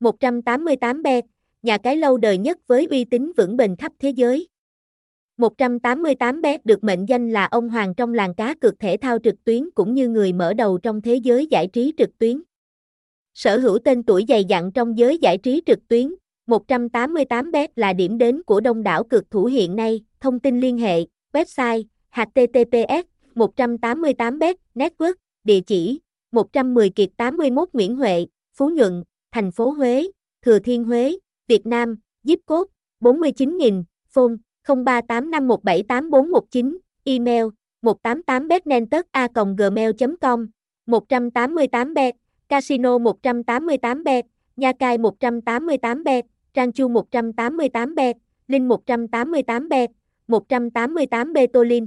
188 bet, nhà cái lâu đời nhất với uy tín vững bền khắp thế giới. 188 bet được mệnh danh là ông hoàng trong làng cá cược thể thao trực tuyến cũng như người mở đầu trong thế giới giải trí trực tuyến. Sở hữu tên tuổi dày dặn trong giới giải trí trực tuyến, 188 bet là điểm đến của đông đảo cực thủ hiện nay. Thông tin liên hệ, website https 188 bet network, địa chỉ 110 Kiệt 81 Nguyễn Huệ, Phú Nhuận, thành phố Huế, Thừa Thiên Huế, Việt Nam, zip code 49.000, phone 0385178419, email 188betnentus a gmail.com 188 bet, casino 188 bet, nha cai 188 bet, Ranchu 188 bet, Linh 188 bet, 188 Betolin.